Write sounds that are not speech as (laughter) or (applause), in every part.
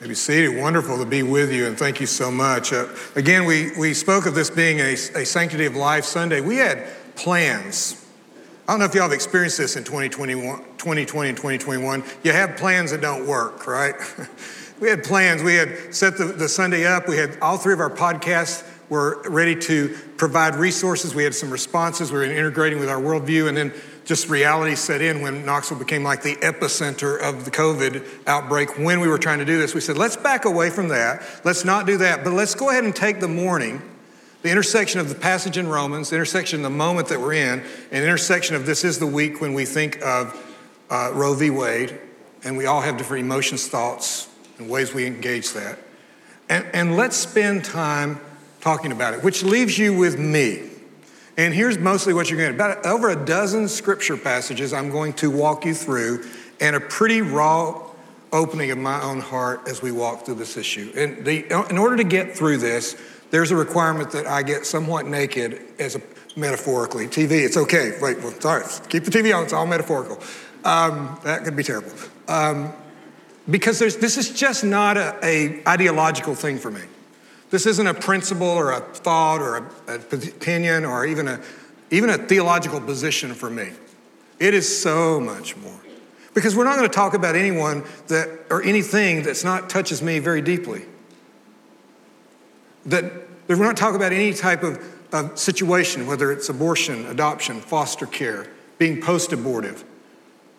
Maybe seated. Wonderful to be with you, and thank you so much. Uh, again, we, we spoke of this being a, a Sanctity of Life Sunday. We had plans. I don't know if y'all have experienced this in 2021, 2020 and 2021. You have plans that don't work, right? (laughs) we had plans. We had set the, the Sunday up. We had all three of our podcasts were ready to provide resources. We had some responses. We were integrating with our worldview, and then just reality set in when Knoxville became like the epicenter of the COVID outbreak. When we were trying to do this, we said, let's back away from that. Let's not do that, but let's go ahead and take the morning, the intersection of the passage in Romans, the intersection of the moment that we're in, and intersection of this is the week when we think of uh, Roe v. Wade, and we all have different emotions, thoughts, and ways we engage that. And, and let's spend time talking about it, which leaves you with me. And here's mostly what you're going to get about over a dozen scripture passages I'm going to walk you through and a pretty raw opening of my own heart as we walk through this issue. And the, in order to get through this, there's a requirement that I get somewhat naked as a metaphorically. TV, it's okay. Wait, well, sorry, keep the TV on. It's all metaphorical. Um, that could be terrible. Um, because this is just not a, a ideological thing for me. This isn't a principle or a thought or a, a opinion or even a, even a theological position for me. It is so much more. Because we're not going to talk about anyone that, or anything that's not touches me very deeply. That we're not talking about any type of, of situation, whether it's abortion, adoption, foster care, being post abortive,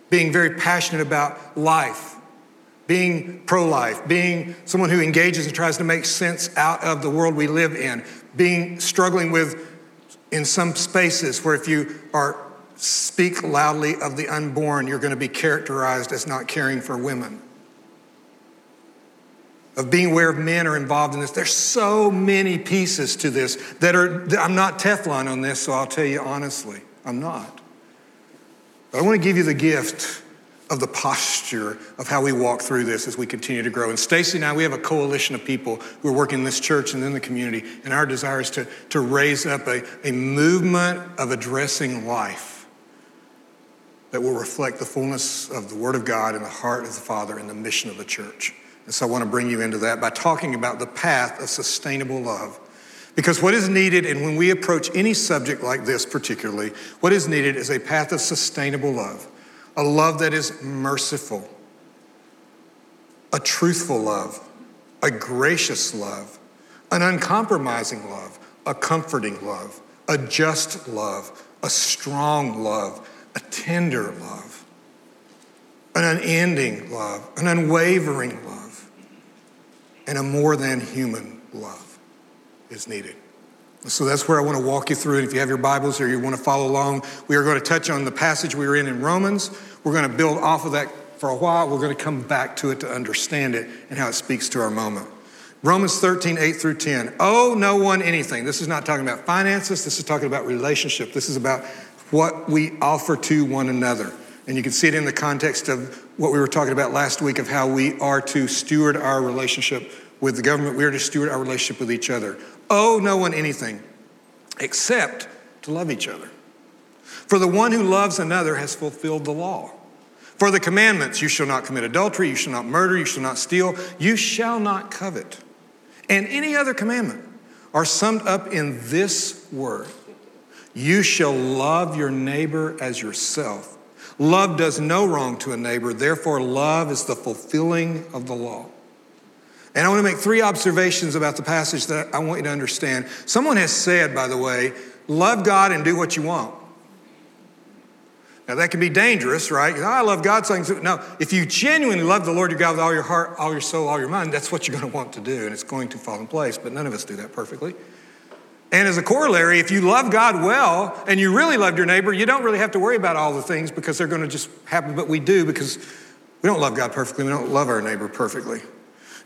being very passionate about life, being pro life, being someone who engages and tries to make sense out of the world we live in, being struggling with in some spaces where if you are speak loudly of the unborn, you're going to be characterized as not caring for women. Of being aware of men are involved in this. There's so many pieces to this that are, I'm not Teflon on this, so I'll tell you honestly, I'm not. But I want to give you the gift of the posture of how we walk through this as we continue to grow. And Stacy and I, we have a coalition of people who are working in this church and in the community, and our desire is to, to raise up a, a movement of addressing life that will reflect the fullness of the Word of God and the heart of the Father and the mission of the church. And so I want to bring you into that by talking about the path of sustainable love. Because what is needed, and when we approach any subject like this particularly, what is needed is a path of sustainable love a love that is merciful, a truthful love, a gracious love, an uncompromising love, a comforting love, a just love, a strong love, a tender love, an unending love, an unwavering love, and a more than human love is needed. So that's where I want to walk you through. And if you have your Bibles or you want to follow along, we are going to touch on the passage we were in in Romans. We're going to build off of that for a while. We're going to come back to it to understand it and how it speaks to our moment. Romans 13, 8 through 10. Oh, no one anything. This is not talking about finances. This is talking about relationship. This is about what we offer to one another. And you can see it in the context of what we were talking about last week of how we are to steward our relationship with the government. We are to steward our relationship with each other owe no one anything except to love each other. For the one who loves another has fulfilled the law. For the commandments, you shall not commit adultery, you shall not murder, you shall not steal, you shall not covet, and any other commandment are summed up in this word You shall love your neighbor as yourself. Love does no wrong to a neighbor, therefore, love is the fulfilling of the law. And I want to make three observations about the passage that I want you to understand. Someone has said, by the way, love God and do what you want. Now, that can be dangerous, right? I love God. So no, if you genuinely love the Lord your God with all your heart, all your soul, all your mind, that's what you're going to want to do, and it's going to fall in place. But none of us do that perfectly. And as a corollary, if you love God well and you really love your neighbor, you don't really have to worry about all the things because they're going to just happen. But we do because we don't love God perfectly. We don't love our neighbor perfectly.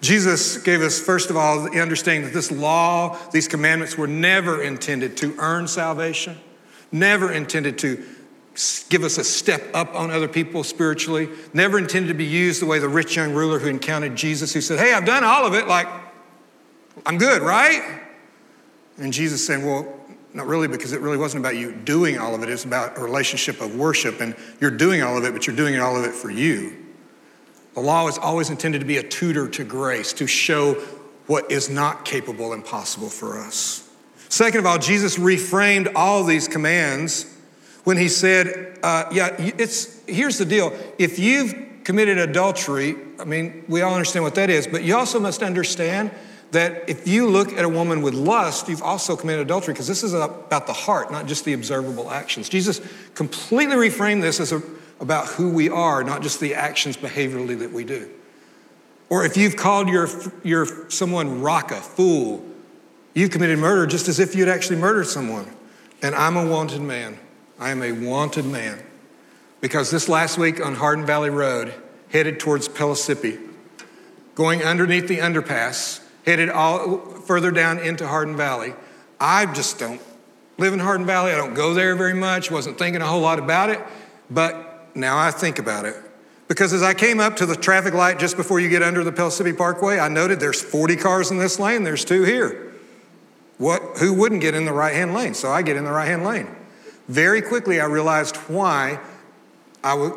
Jesus gave us, first of all, the understanding that this law, these commandments were never intended to earn salvation, never intended to give us a step up on other people spiritually, never intended to be used the way the rich young ruler who encountered Jesus, who said, Hey, I've done all of it, like, I'm good, right? And Jesus saying, Well, not really, because it really wasn't about you doing all of it. It's about a relationship of worship, and you're doing all of it, but you're doing all of it for you. The law is always intended to be a tutor to grace, to show what is not capable and possible for us. Second of all, Jesus reframed all these commands when he said, uh, Yeah, it's, here's the deal. If you've committed adultery, I mean, we all understand what that is, but you also must understand that if you look at a woman with lust, you've also committed adultery because this is about the heart, not just the observable actions. Jesus completely reframed this as a, about who we are, not just the actions behaviorally that we do. Or if you've called your, your someone raka, fool, you've committed murder just as if you'd actually murdered someone. And I'm a wanted man. I am a wanted man. Because this last week on Hardin Valley Road, headed towards Pellissippi, going underneath the underpass, headed all further down into Hardin Valley. I just don't live in Hardin Valley. I don't go there very much. Wasn't thinking a whole lot about it, but now I think about it. Because as I came up to the traffic light just before you get under the Pellissippi Parkway, I noted there's 40 cars in this lane, there's two here. What, who wouldn't get in the right hand lane? So I get in the right hand lane. Very quickly, I realized why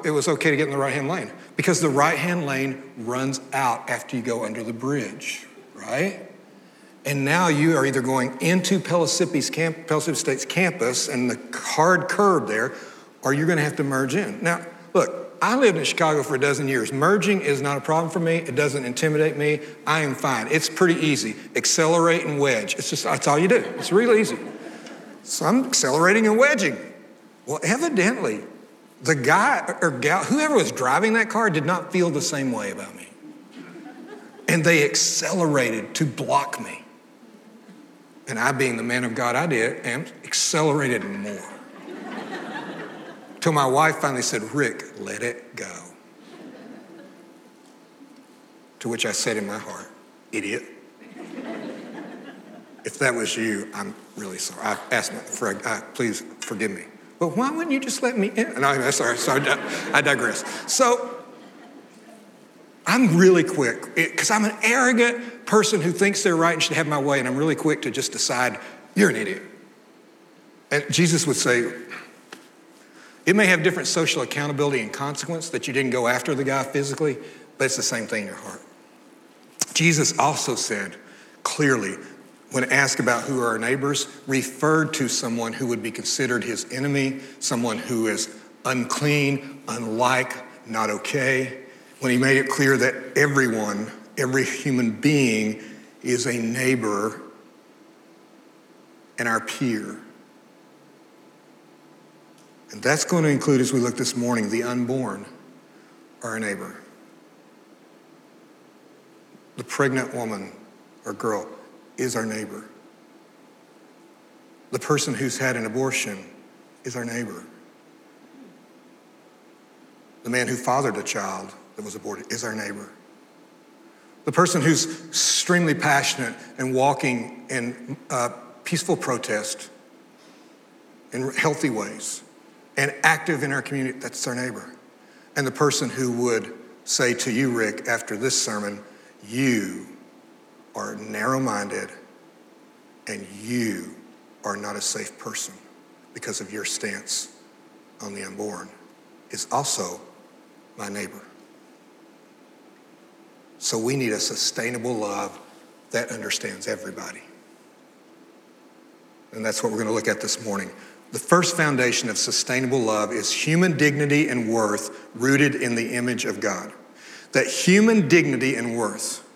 it was okay to get in the right hand lane. Because the right hand lane runs out after you go under the bridge right? And now you are either going into Pellissippi's camp, Pellissippi State's campus and the hard curb there, or you're going to have to merge in. Now, look, I lived in Chicago for a dozen years. Merging is not a problem for me. It doesn't intimidate me. I am fine. It's pretty easy. Accelerate and wedge. It's just, that's all you do. It's really easy. So I'm accelerating and wedging. Well, evidently, the guy or gal, whoever was driving that car, did not feel the same way about me and they accelerated to block me. And I, being the man of God I did, and accelerated more. Till my wife finally said, Rick, let it go. To which I said in my heart, idiot. If that was you, I'm really sorry. I asked my, for, uh, please forgive me. But why wouldn't you just let me in? No, I'm sorry, sorry, I digress. So I'm really quick because I'm an arrogant person who thinks they're right and should have my way, and I'm really quick to just decide, you're an idiot. And Jesus would say, it may have different social accountability and consequence that you didn't go after the guy physically, but it's the same thing in your heart. Jesus also said clearly, when asked about who are our neighbors, referred to someone who would be considered his enemy, someone who is unclean, unlike, not okay when he made it clear that everyone, every human being, is a neighbor and our peer. And that's going to include, as we look this morning, the unborn are our neighbor. The pregnant woman or girl is our neighbor. The person who's had an abortion is our neighbor. The man who fathered a child that was aborted is our neighbor. The person who's extremely passionate and walking in uh, peaceful protest in healthy ways and active in our community, that's our neighbor. And the person who would say to you, Rick, after this sermon, you are narrow minded and you are not a safe person because of your stance on the unborn, is also my neighbor. So we need a sustainable love that understands everybody. And that's what we're going to look at this morning. The first foundation of sustainable love is human dignity and worth rooted in the image of God. That human dignity and worth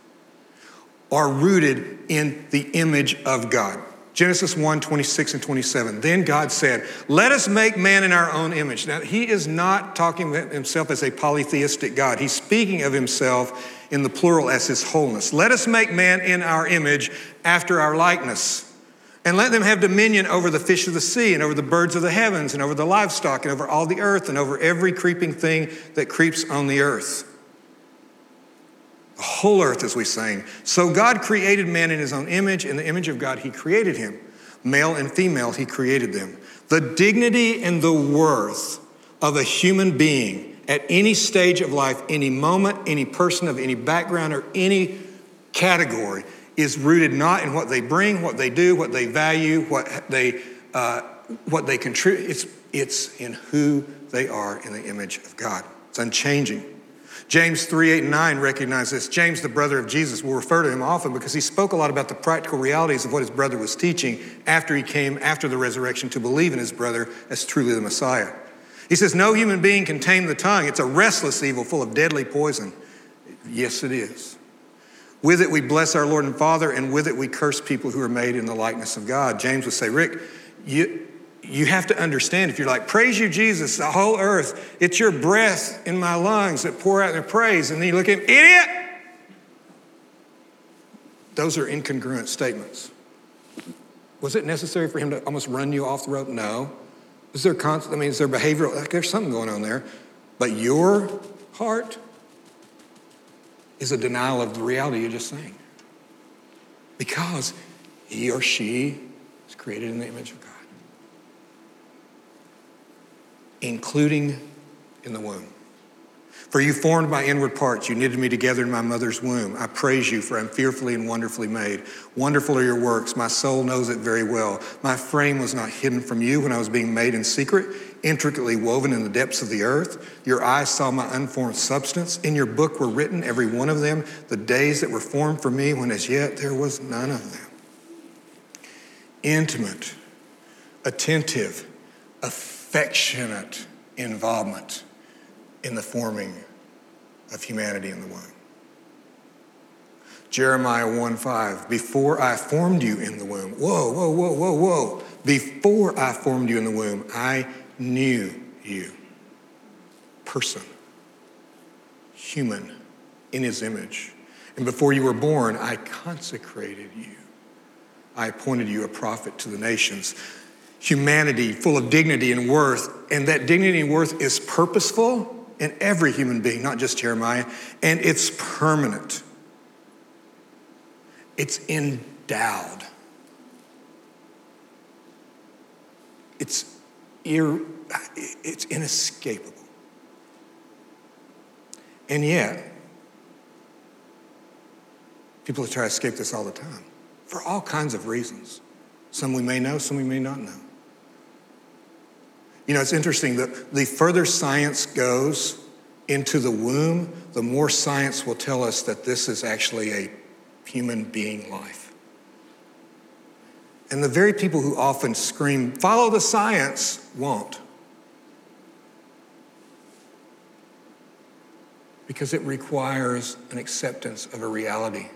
are rooted in the image of God. Genesis 1 26 and 27. Then God said, Let us make man in our own image. Now, he is not talking of himself as a polytheistic God. He's speaking of himself in the plural as his wholeness. Let us make man in our image after our likeness. And let them have dominion over the fish of the sea, and over the birds of the heavens, and over the livestock, and over all the earth, and over every creeping thing that creeps on the earth. The whole earth, as we sang. So God created man in his own image. In the image of God, he created him. Male and female, he created them. The dignity and the worth of a human being at any stage of life, any moment, any person of any background or any category is rooted not in what they bring, what they do, what they value, what they, uh, what they contribute. It's, it's in who they are in the image of God. It's unchanging. James 3, 8, and 9 recognize this. James, the brother of Jesus, will refer to him often because he spoke a lot about the practical realities of what his brother was teaching after he came after the resurrection to believe in his brother as truly the Messiah. He says, No human being can tame the tongue. It's a restless evil full of deadly poison. Yes, it is. With it we bless our Lord and Father, and with it we curse people who are made in the likeness of God. James would say, Rick, you, you have to understand if you're like, praise you, Jesus, the whole earth, it's your breath in my lungs that pour out their praise. And then you look at him, idiot! Those are incongruent statements. Was it necessary for him to almost run you off the road? No. Is there constant, I mean, is there behavioral, like there's something going on there. But your heart is a denial of the reality you're just saying. Because he or she is created in the image of God. including in the womb. For you formed my inward parts. You knitted me together in my mother's womb. I praise you, for I'm fearfully and wonderfully made. Wonderful are your works. My soul knows it very well. My frame was not hidden from you when I was being made in secret, intricately woven in the depths of the earth. Your eyes saw my unformed substance. In your book were written, every one of them, the days that were formed for me, when as yet there was none of them. Intimate, attentive, affectionate involvement in the forming of humanity in the womb. Jeremiah 1 5, before I formed you in the womb, whoa, whoa, whoa, whoa, whoa. Before I formed you in the womb, I knew you. Person, human, in his image. And before you were born, I consecrated you. I appointed you a prophet to the nations humanity full of dignity and worth. And that dignity and worth is purposeful in every human being, not just Jeremiah, and it's permanent. It's endowed. It's, ir- it's inescapable. And yet, people try to escape this all the time for all kinds of reasons. Some we may know, some we may not know. You know, it's interesting that the further science goes into the womb, the more science will tell us that this is actually a human being life. And the very people who often scream, follow the science, won't. Because it requires an acceptance of a reality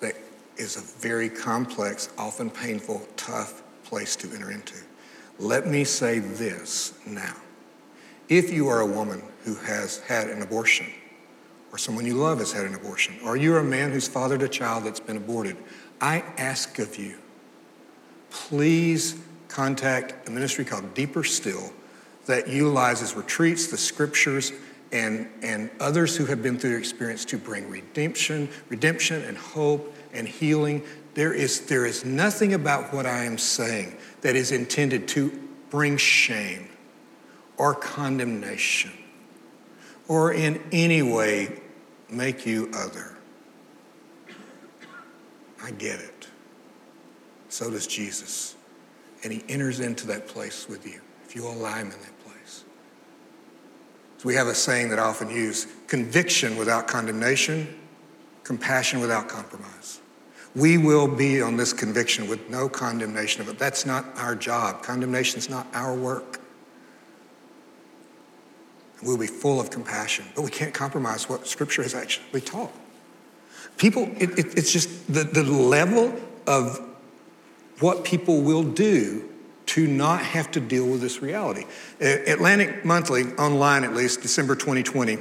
that is a very complex, often painful, tough place to enter into. Let me say this now. If you are a woman who has had an abortion, or someone you love has had an abortion, or you're a man who's fathered a child that's been aborted, I ask of you, please contact a ministry called Deeper Still that utilizes retreats, the scriptures, and, and others who have been through experience to bring redemption, redemption and hope and healing. There is, there is nothing about what I am saying that is intended to bring shame or condemnation or in any way make you other. I get it. So does Jesus. And he enters into that place with you if you allow him in that place. So we have a saying that I often use conviction without condemnation, compassion without compromise. We will be on this conviction with no condemnation of it. That's not our job. Condemnation is not our work. We'll be full of compassion, but we can't compromise what Scripture has actually taught. People, it, it, it's just the, the level of what people will do to not have to deal with this reality. Atlantic Monthly, online at least, December 2020,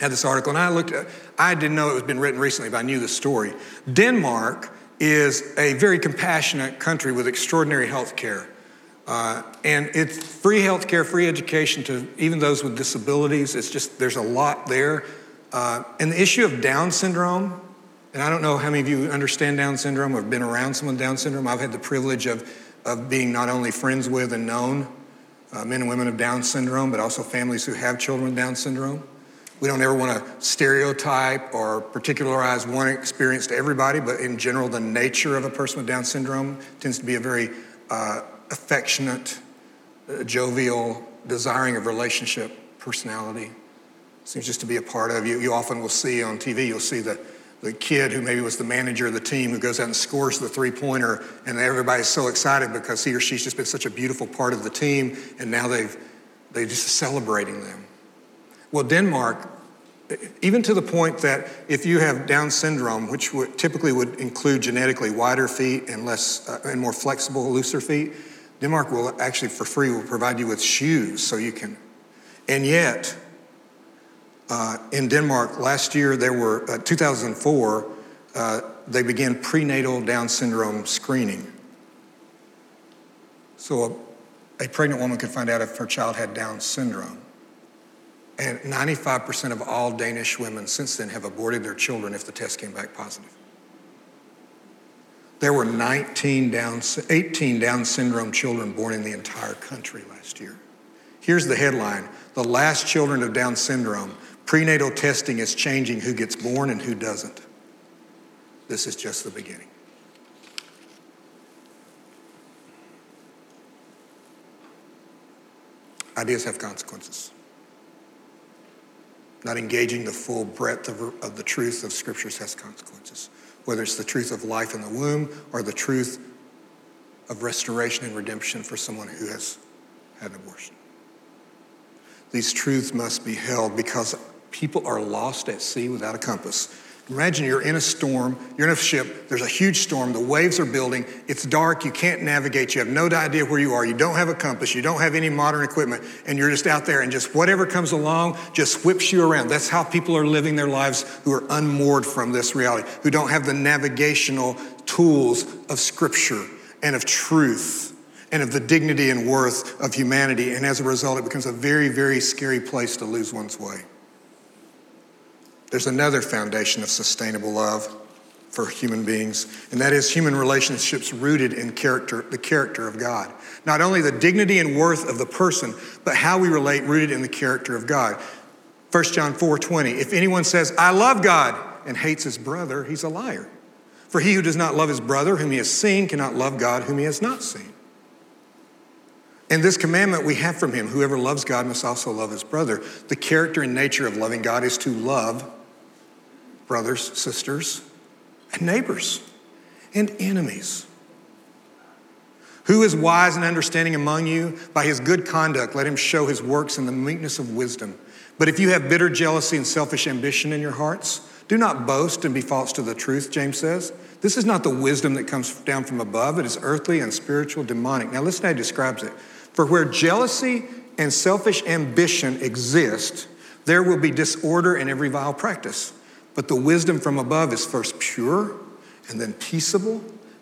had this article, and I looked at I didn't know it was been written recently, but I knew the story. Denmark is a very compassionate country with extraordinary health care. Uh, and it's free health care, free education to even those with disabilities. It's just, there's a lot there. Uh, and the issue of Down syndrome, and I don't know how many of you understand Down syndrome or have been around someone with Down syndrome. I've had the privilege of, of being not only friends with and known uh, men and women of Down syndrome, but also families who have children with Down syndrome. We don't ever want to stereotype or particularize one experience to everybody, but in general, the nature of a person with Down syndrome tends to be a very uh, affectionate, uh, jovial, desiring of relationship personality. Seems just to be a part of you. You often will see on TV, you'll see the, the kid who maybe was the manager of the team who goes out and scores the three pointer, and everybody's so excited because he or she's just been such a beautiful part of the team, and now they've they're just celebrating them. Well, Denmark, even to the point that if you have Down syndrome, which would, typically would include genetically wider feet and less uh, and more flexible, looser feet, Denmark will actually for free will provide you with shoes so you can. And yet, uh, in Denmark last year, there were uh, 2004. Uh, they began prenatal Down syndrome screening. So a, a pregnant woman could find out if her child had Down syndrome. And 95% of all Danish women since then have aborted their children if the test came back positive. There were 19 Down, 18 Down syndrome children born in the entire country last year. Here's the headline The last children of Down syndrome. Prenatal testing is changing who gets born and who doesn't. This is just the beginning. Ideas have consequences. Not engaging the full breadth of, of the truth of scriptures has consequences, whether it's the truth of life in the womb or the truth of restoration and redemption for someone who has had an abortion. These truths must be held because people are lost at sea without a compass. Imagine you're in a storm, you're in a ship, there's a huge storm, the waves are building, it's dark, you can't navigate, you have no idea where you are, you don't have a compass, you don't have any modern equipment, and you're just out there and just whatever comes along just whips you around. That's how people are living their lives who are unmoored from this reality, who don't have the navigational tools of Scripture and of truth and of the dignity and worth of humanity. And as a result, it becomes a very, very scary place to lose one's way. There's another foundation of sustainable love for human beings, and that is human relationships rooted in character, the character of God. Not only the dignity and worth of the person, but how we relate rooted in the character of God. 1 John 4:20, If anyone says, I love God, and hates his brother, he's a liar. For he who does not love his brother whom he has seen cannot love God whom he has not seen. And this commandment we have from him whoever loves God must also love his brother. The character and nature of loving God is to love brothers, sisters, and neighbors, and enemies. Who is wise and understanding among you? By his good conduct, let him show his works in the meekness of wisdom. But if you have bitter jealousy and selfish ambition in your hearts, do not boast and be false to the truth, James says. This is not the wisdom that comes down from above, it is earthly and spiritual, demonic. Now, listen how he describes it. For where jealousy and selfish ambition exist, there will be disorder in every vile practice. But the wisdom from above is first pure, and then peaceable,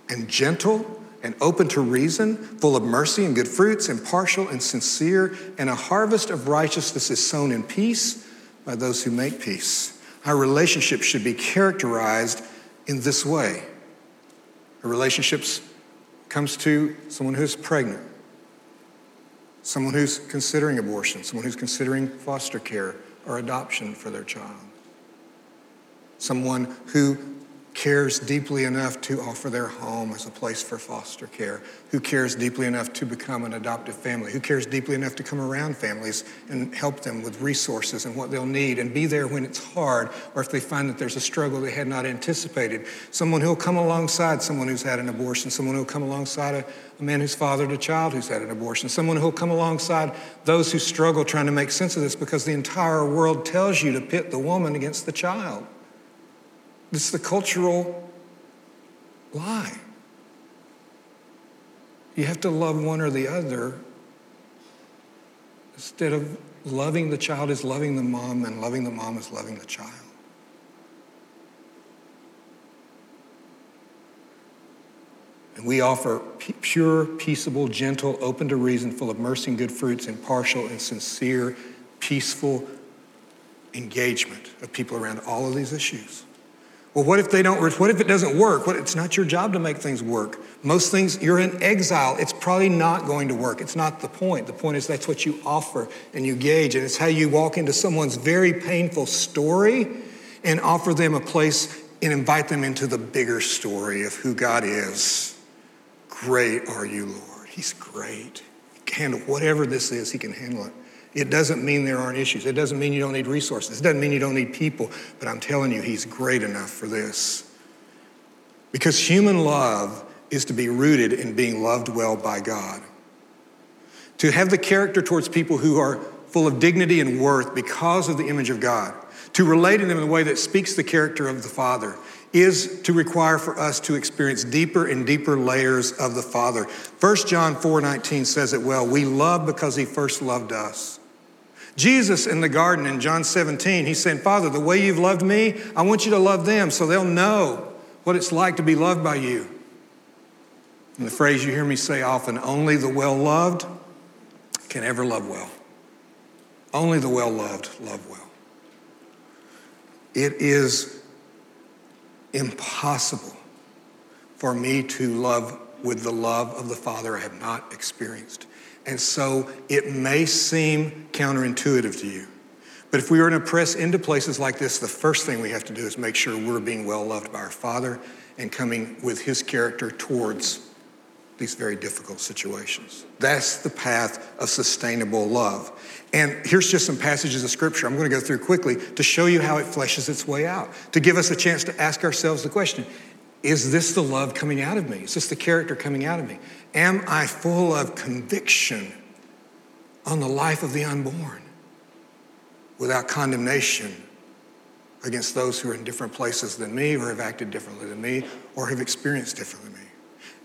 and gentle, and open to reason, full of mercy and good fruits, impartial and sincere, and a harvest of righteousness is sown in peace by those who make peace. Our relationship should be characterized in this way. A relationship comes to someone who's pregnant, someone who's considering abortion, someone who's considering foster care or adoption for their child someone who cares deeply enough to offer their home as a place for foster care, who cares deeply enough to become an adoptive family, who cares deeply enough to come around families and help them with resources and what they'll need and be there when it's hard or if they find that there's a struggle they had not anticipated. Someone who'll come alongside someone who's had an abortion, someone who'll come alongside a, a man who's fathered a child who's had an abortion, someone who'll come alongside those who struggle trying to make sense of this because the entire world tells you to pit the woman against the child. It's the cultural lie. You have to love one or the other. Instead of loving the child is loving the mom, and loving the mom is loving the child. And we offer pure, peaceable, gentle, open to reason, full of mercy and good fruits, impartial and sincere, peaceful engagement of people around all of these issues. Well, what if they don't, what if it doesn't work? What, it's not your job to make things work. Most things, you're in exile. It's probably not going to work. It's not the point. The point is that's what you offer and you gauge. And it's how you walk into someone's very painful story and offer them a place and invite them into the bigger story of who God is. Great are you, Lord. He's great. He can handle whatever this is, He can handle it. It doesn't mean there aren't issues. It doesn't mean you don't need resources. It doesn't mean you don't need people. But I'm telling you, He's great enough for this. Because human love is to be rooted in being loved well by God. To have the character towards people who are full of dignity and worth because of the image of God. To relate to them in a way that speaks the character of the Father is to require for us to experience deeper and deeper layers of the Father. 1 John 4:19 says it well, we love because he first loved us. Jesus in the garden in John 17, he's saying, Father, the way you've loved me, I want you to love them so they'll know what it's like to be loved by you. And the phrase you hear me say often only the well loved can ever love well. Only the well loved love well. It is impossible for me to love with the love of the Father I have not experienced. And so it may seem counterintuitive to you. But if we are to press into places like this, the first thing we have to do is make sure we're being well loved by our Father and coming with His character towards these very difficult situations. That's the path of sustainable love. And here's just some passages of scripture I'm going to go through quickly to show you how it fleshes its way out, to give us a chance to ask ourselves the question Is this the love coming out of me? Is this the character coming out of me? Am I full of conviction on the life of the unborn without condemnation against those who are in different places than me or have acted differently than me or have experienced differently than me?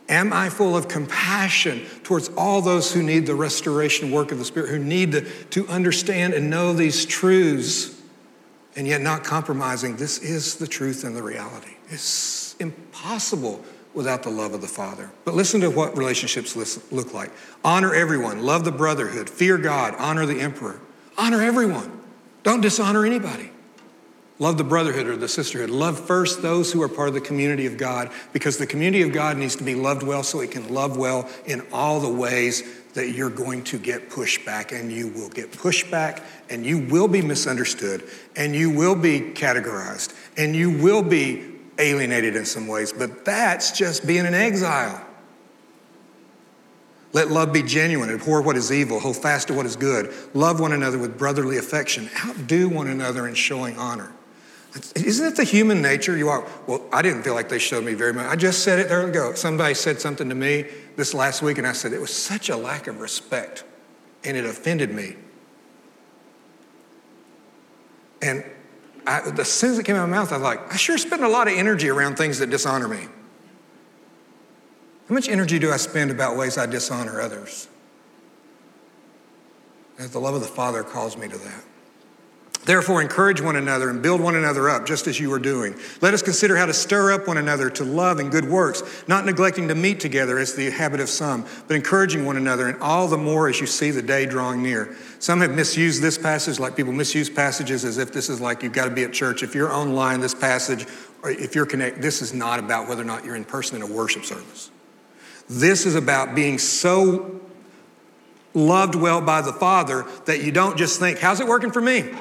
Am I full of compassion towards all those who need the restoration work of the Spirit, who need to, to understand and know these truths, and yet not compromising? This is the truth and the reality. It's impossible without the love of the Father. But listen to what relationships look like honor everyone, love the brotherhood, fear God, honor the emperor. Honor everyone, don't dishonor anybody. Love the brotherhood or the sisterhood. Love first those who are part of the community of God because the community of God needs to be loved well so it can love well in all the ways that you're going to get pushback and you will get pushback and you will be misunderstood and you will be categorized and you will be alienated in some ways, but that's just being an exile. Let love be genuine, abhor what is evil, hold fast to what is good, love one another with brotherly affection, outdo one another in showing honor. Isn't it the human nature? You are, well, I didn't feel like they showed me very much. I just said it there ago. Somebody said something to me this last week, and I said, it was such a lack of respect, and it offended me. And I, soon as it came out of my mouth, I was like, I sure spend a lot of energy around things that dishonor me. How much energy do I spend about ways I dishonor others? As the love of the Father calls me to that. Therefore, encourage one another and build one another up, just as you are doing. Let us consider how to stir up one another to love and good works, not neglecting to meet together as the habit of some, but encouraging one another, and all the more as you see the day drawing near. Some have misused this passage, like people misuse passages as if this is like you've got to be at church. If you're online, this passage, or if you're connected, this is not about whether or not you're in person in a worship service. This is about being so loved well by the Father that you don't just think, how's it working for me?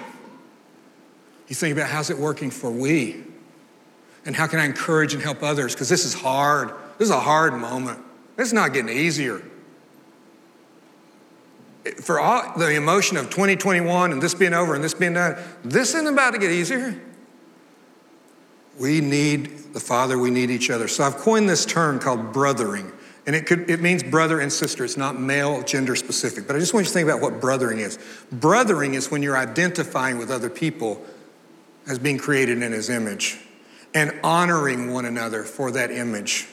You think about how's it working for we? And how can I encourage and help others? Because this is hard. This is a hard moment. It's not getting easier. For all the emotion of 2021 and this being over and this being done, this isn't about to get easier. We need the Father, we need each other. So I've coined this term called brothering. And it, could, it means brother and sister. It's not male, gender specific. But I just want you to think about what brothering is. Brothering is when you're identifying with other people as being created in his image and honoring one another for that image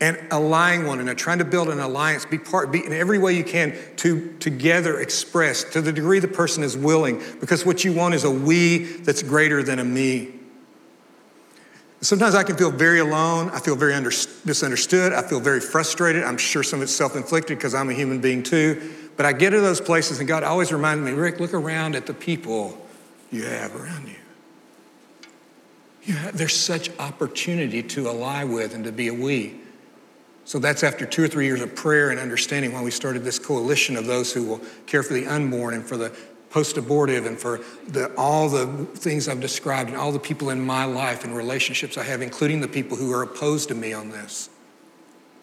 and allying one another, trying to build an alliance, be part, be in every way you can to together express to the degree the person is willing, because what you want is a we that's greater than a me. Sometimes I can feel very alone. I feel very under, misunderstood. I feel very frustrated. I'm sure some of it's self inflicted because I'm a human being too. But I get to those places, and God always reminds me, Rick, look around at the people you have around you. Have, there's such opportunity to ally with and to be a we. So that's after two or three years of prayer and understanding why we started this coalition of those who will care for the unborn and for the post abortive and for the, all the things I've described and all the people in my life and relationships I have, including the people who are opposed to me on this.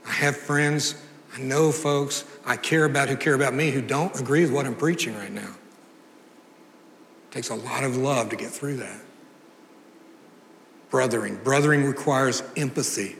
I have friends, I know folks I care about who care about me who don't agree with what I'm preaching right now. It takes a lot of love to get through that. Brothering. Brothering requires empathy.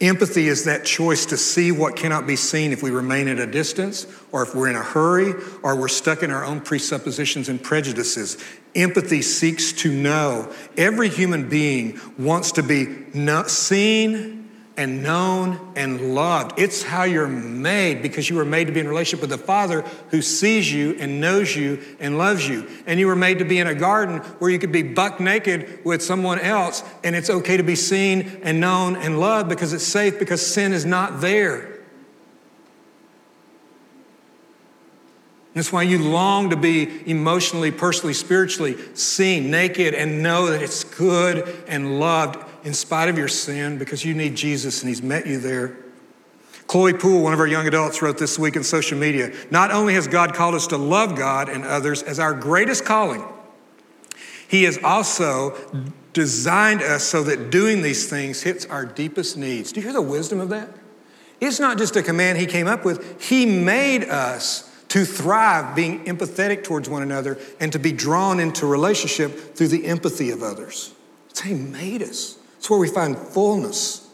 Empathy is that choice to see what cannot be seen if we remain at a distance, or if we're in a hurry, or we're stuck in our own presuppositions and prejudices. Empathy seeks to know. Every human being wants to be not seen and known and loved. It's how you're made because you were made to be in relationship with the Father who sees you and knows you and loves you. And you were made to be in a garden where you could be buck naked with someone else and it's okay to be seen and known and loved because it's safe because sin is not there. That's why you long to be emotionally, personally, spiritually seen, naked, and know that it's good and loved in spite of your sin because you need Jesus and He's met you there. Chloe Poole, one of our young adults, wrote this week in social media Not only has God called us to love God and others as our greatest calling, He has also designed us so that doing these things hits our deepest needs. Do you hear the wisdom of that? It's not just a command He came up with, He made us to thrive being empathetic towards one another and to be drawn into relationship through the empathy of others. He made us. It's where we find fullness.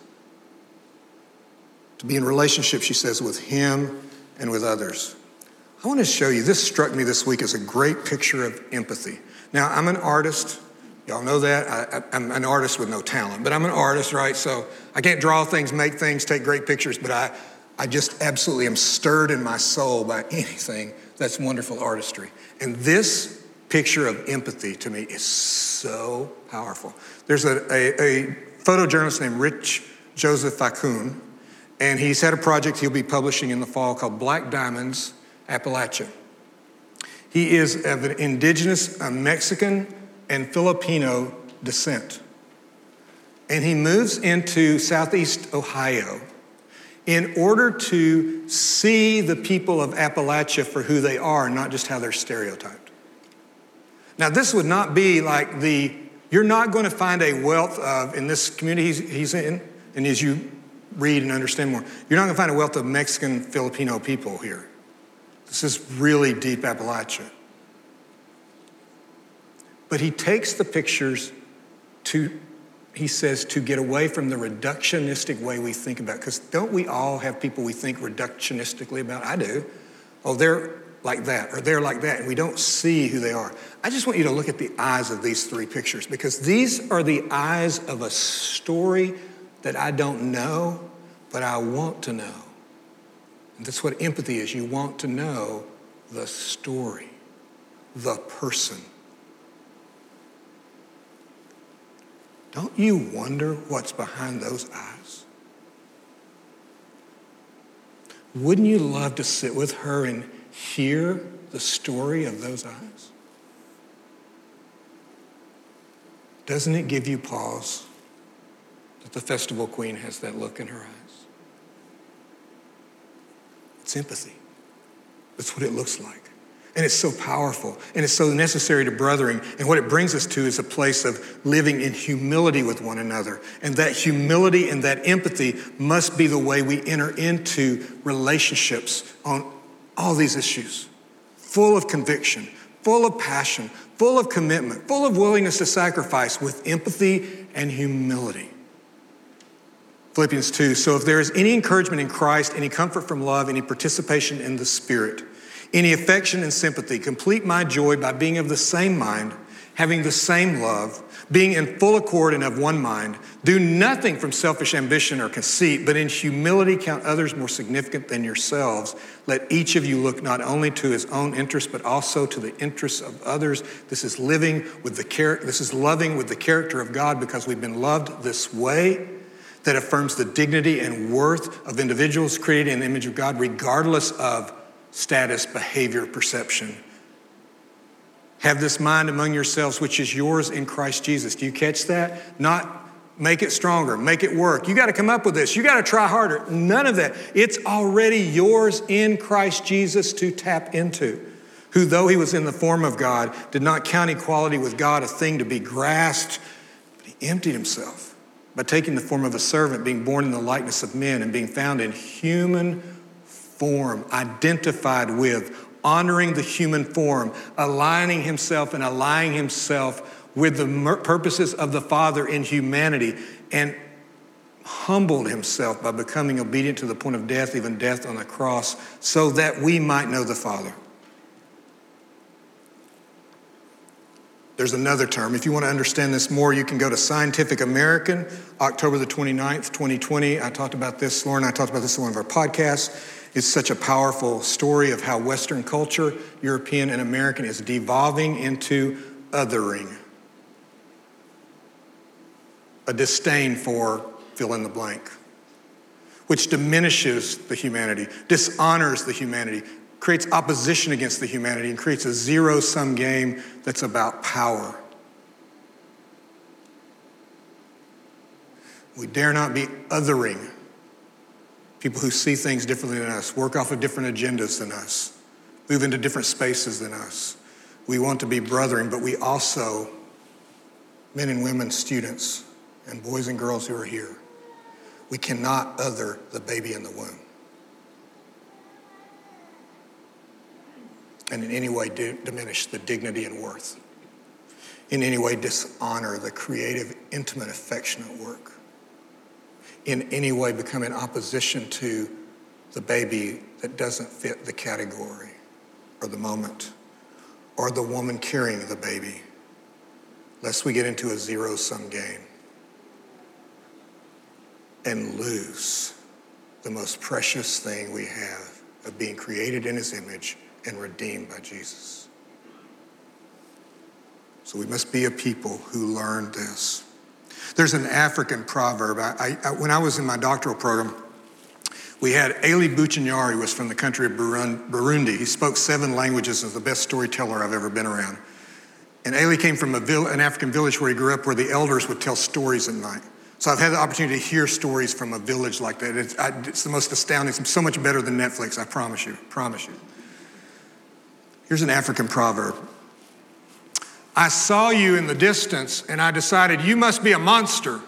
To be in relationship, she says, with Him and with others. I want to show you, this struck me this week as a great picture of empathy. Now, I'm an artist. Y'all know that. I, am an artist with no talent, but I'm an artist, right? So I can't draw things, make things, take great pictures, but I, I just absolutely am stirred in my soul by anything that's wonderful artistry. And this picture of empathy to me is so powerful. There's a, a, a photojournalist named Rich Joseph Facun, and he's had a project he'll be publishing in the fall called Black Diamonds Appalachia. He is of an indigenous Mexican and Filipino descent. And he moves into southeast Ohio in order to see the people of Appalachia for who they are, not just how they're stereotyped. Now, this would not be like the, you're not going to find a wealth of, in this community he's, he's in, and as you read and understand more, you're not going to find a wealth of Mexican, Filipino people here. This is really deep Appalachia. But he takes the pictures to, he says, to get away from the reductionistic way we think about. Because don't we all have people we think reductionistically about? I do. Oh, they're like that or they're like that, and we don't see who they are. I just want you to look at the eyes of these three pictures because these are the eyes of a story that I don't know, but I want to know. And that's what empathy is. You want to know the story, the person. Don't you wonder what's behind those eyes? Wouldn't you love to sit with her and hear the story of those eyes? Doesn't it give you pause that the festival queen has that look in her eyes? It's empathy. That's what it looks like. And it's so powerful and it's so necessary to brothering. And what it brings us to is a place of living in humility with one another. And that humility and that empathy must be the way we enter into relationships on all these issues, full of conviction, full of passion, full of commitment, full of willingness to sacrifice with empathy and humility. Philippians 2 So if there is any encouragement in Christ, any comfort from love, any participation in the Spirit, any affection and sympathy, complete my joy by being of the same mind, having the same love being in full accord and of one mind. Do nothing from selfish ambition or conceit, but in humility count others more significant than yourselves. Let each of you look not only to his own interests, but also to the interests of others. This is living with the character, this is loving with the character of God because we've been loved this way that affirms the dignity and worth of individuals created in the image of God, regardless of status, behavior, perception, have this mind among yourselves, which is yours in Christ Jesus. Do you catch that? Not make it stronger, make it work. You got to come up with this. You got to try harder. None of that. It's already yours in Christ Jesus to tap into. Who, though he was in the form of God, did not count equality with God a thing to be grasped, but he emptied himself by taking the form of a servant, being born in the likeness of men, and being found in human form, identified with honoring the human form, aligning himself and aligning himself with the purposes of the Father in humanity, and humbled himself by becoming obedient to the point of death, even death on the cross, so that we might know the Father. There's another term. If you want to understand this more, you can go to Scientific American, October the 29th, 2020. I talked about this, Lauren I talked about this in one of our podcasts. It's such a powerful story of how Western culture, European and American, is devolving into othering. A disdain for fill in the blank, which diminishes the humanity, dishonors the humanity, creates opposition against the humanity and creates a zero sum game that's about power. We dare not be othering people who see things differently than us, work off of different agendas than us, move into different spaces than us. We want to be brothering, but we also, men and women, students, and boys and girls who are here, we cannot other the baby in the womb. and in any way diminish the dignity and worth, in any way dishonor the creative, intimate, affectionate work, in any way become in opposition to the baby that doesn't fit the category or the moment or the woman carrying the baby, lest we get into a zero sum game and lose the most precious thing we have of being created in his image and redeemed by Jesus. So we must be a people who learn this. There's an African proverb. I, I, when I was in my doctoral program, we had Eli Buchinyari was from the country of Burundi. He spoke seven languages and was the best storyteller I've ever been around. And Eli came from vill- an African village where he grew up where the elders would tell stories at night. So I've had the opportunity to hear stories from a village like that. It's, I, it's the most astounding. It's so much better than Netflix, I promise you, promise you. Here's an African proverb I saw you in the distance and I decided you must be a monster.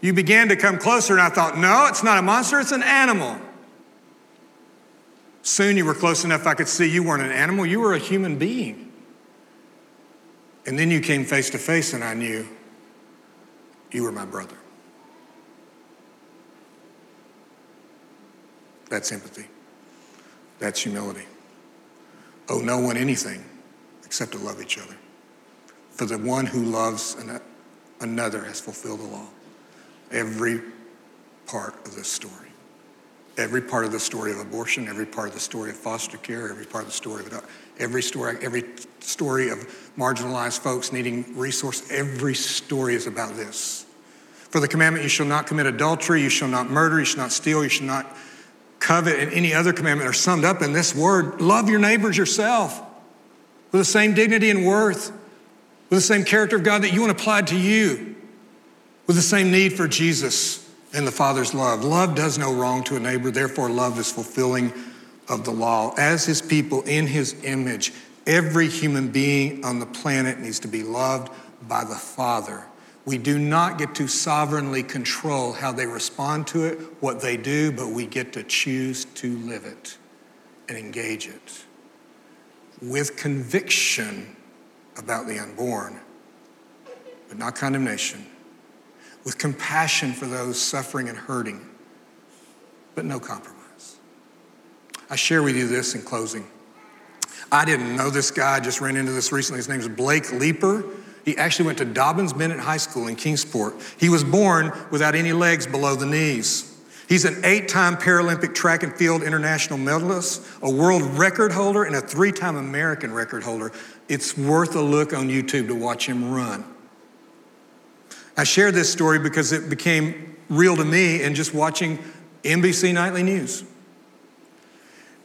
You began to come closer, and I thought, no, it's not a monster, it's an animal. Soon you were close enough I could see you weren't an animal, you were a human being. And then you came face to face, and I knew you were my brother. That's empathy. That's humility. Owe no one anything except to love each other. For the one who loves another has fulfilled the law. Every part of this story. Every part of the story of abortion, every part of the story of foster care, every part of the story of every story, every story of marginalized folks needing resource, every story is about this. For the commandment, you shall not commit adultery, you shall not murder, you shall not steal, you shall not covet, and any other commandment are summed up in this word love your neighbors yourself with the same dignity and worth, with the same character of God that you want applied to you, with the same need for Jesus and the Father's love. Love does no wrong to a neighbor, therefore, love is fulfilling of the law. As his people in his image, every human being on the planet needs to be loved by the Father we do not get to sovereignly control how they respond to it, what they do, but we get to choose to live it and engage it with conviction about the unborn, but not condemnation, with compassion for those suffering and hurting, but no compromise. I share with you this in closing. I didn't know this guy, I just ran into this recently. His name is Blake Leeper. He actually went to Dobyns-Bennett High School in Kingsport. He was born without any legs below the knees. He's an eight time Paralympic track and field international medalist, a world record holder, and a three time American record holder. It's worth a look on YouTube to watch him run. I share this story because it became real to me in just watching NBC Nightly News.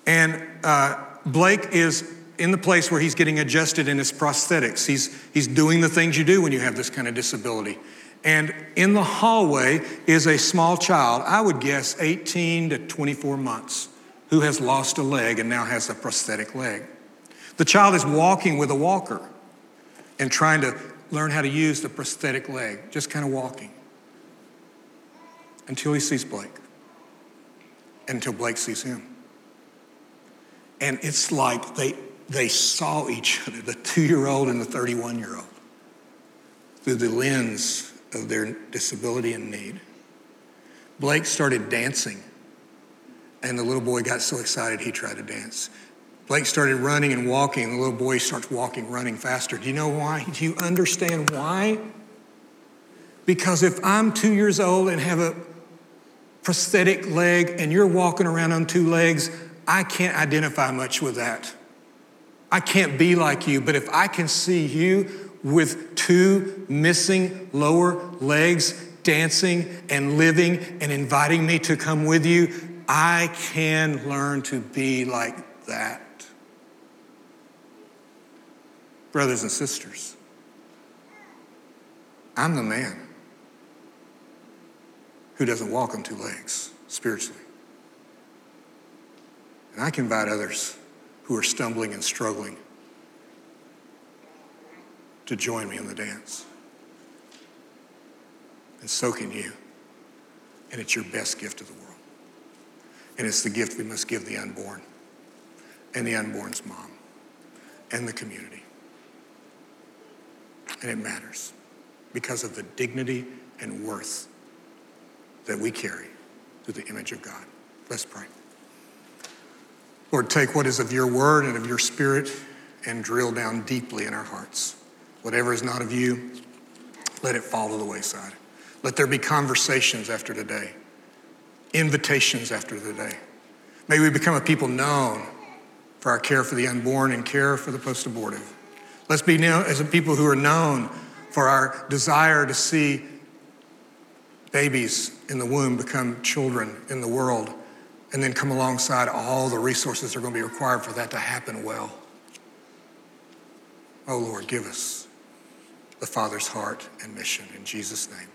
And uh, Blake is in the place where he's getting adjusted in his prosthetics. He's, he's doing the things you do when you have this kind of disability. And in the hallway is a small child, I would guess 18 to 24 months, who has lost a leg and now has a prosthetic leg. The child is walking with a walker and trying to learn how to use the prosthetic leg, just kind of walking until he sees Blake, until Blake sees him. And it's like they, they saw each other, the two year old and the 31 year old, through the lens of their disability and need. Blake started dancing, and the little boy got so excited he tried to dance. Blake started running and walking, and the little boy starts walking, running faster. Do you know why? Do you understand why? Because if I'm two years old and have a prosthetic leg and you're walking around on two legs, I can't identify much with that. I can't be like you, but if I can see you with two missing lower legs dancing and living and inviting me to come with you, I can learn to be like that. Brothers and sisters, I'm the man who doesn't walk on two legs spiritually. And I can invite others who are stumbling and struggling to join me in the dance. And so can you. And it's your best gift to the world. And it's the gift we must give the unborn and the unborn's mom and the community. And it matters because of the dignity and worth that we carry through the image of God. Let's pray. Lord, take what is of your word and of your spirit and drill down deeply in our hearts. Whatever is not of you, let it fall to the wayside. Let there be conversations after today, invitations after today. May we become a people known for our care for the unborn and care for the post abortive. Let's be known as a people who are known for our desire to see babies in the womb become children in the world and then come alongside all the resources that are going to be required for that to happen well. Oh Lord, give us the Father's heart and mission. In Jesus' name.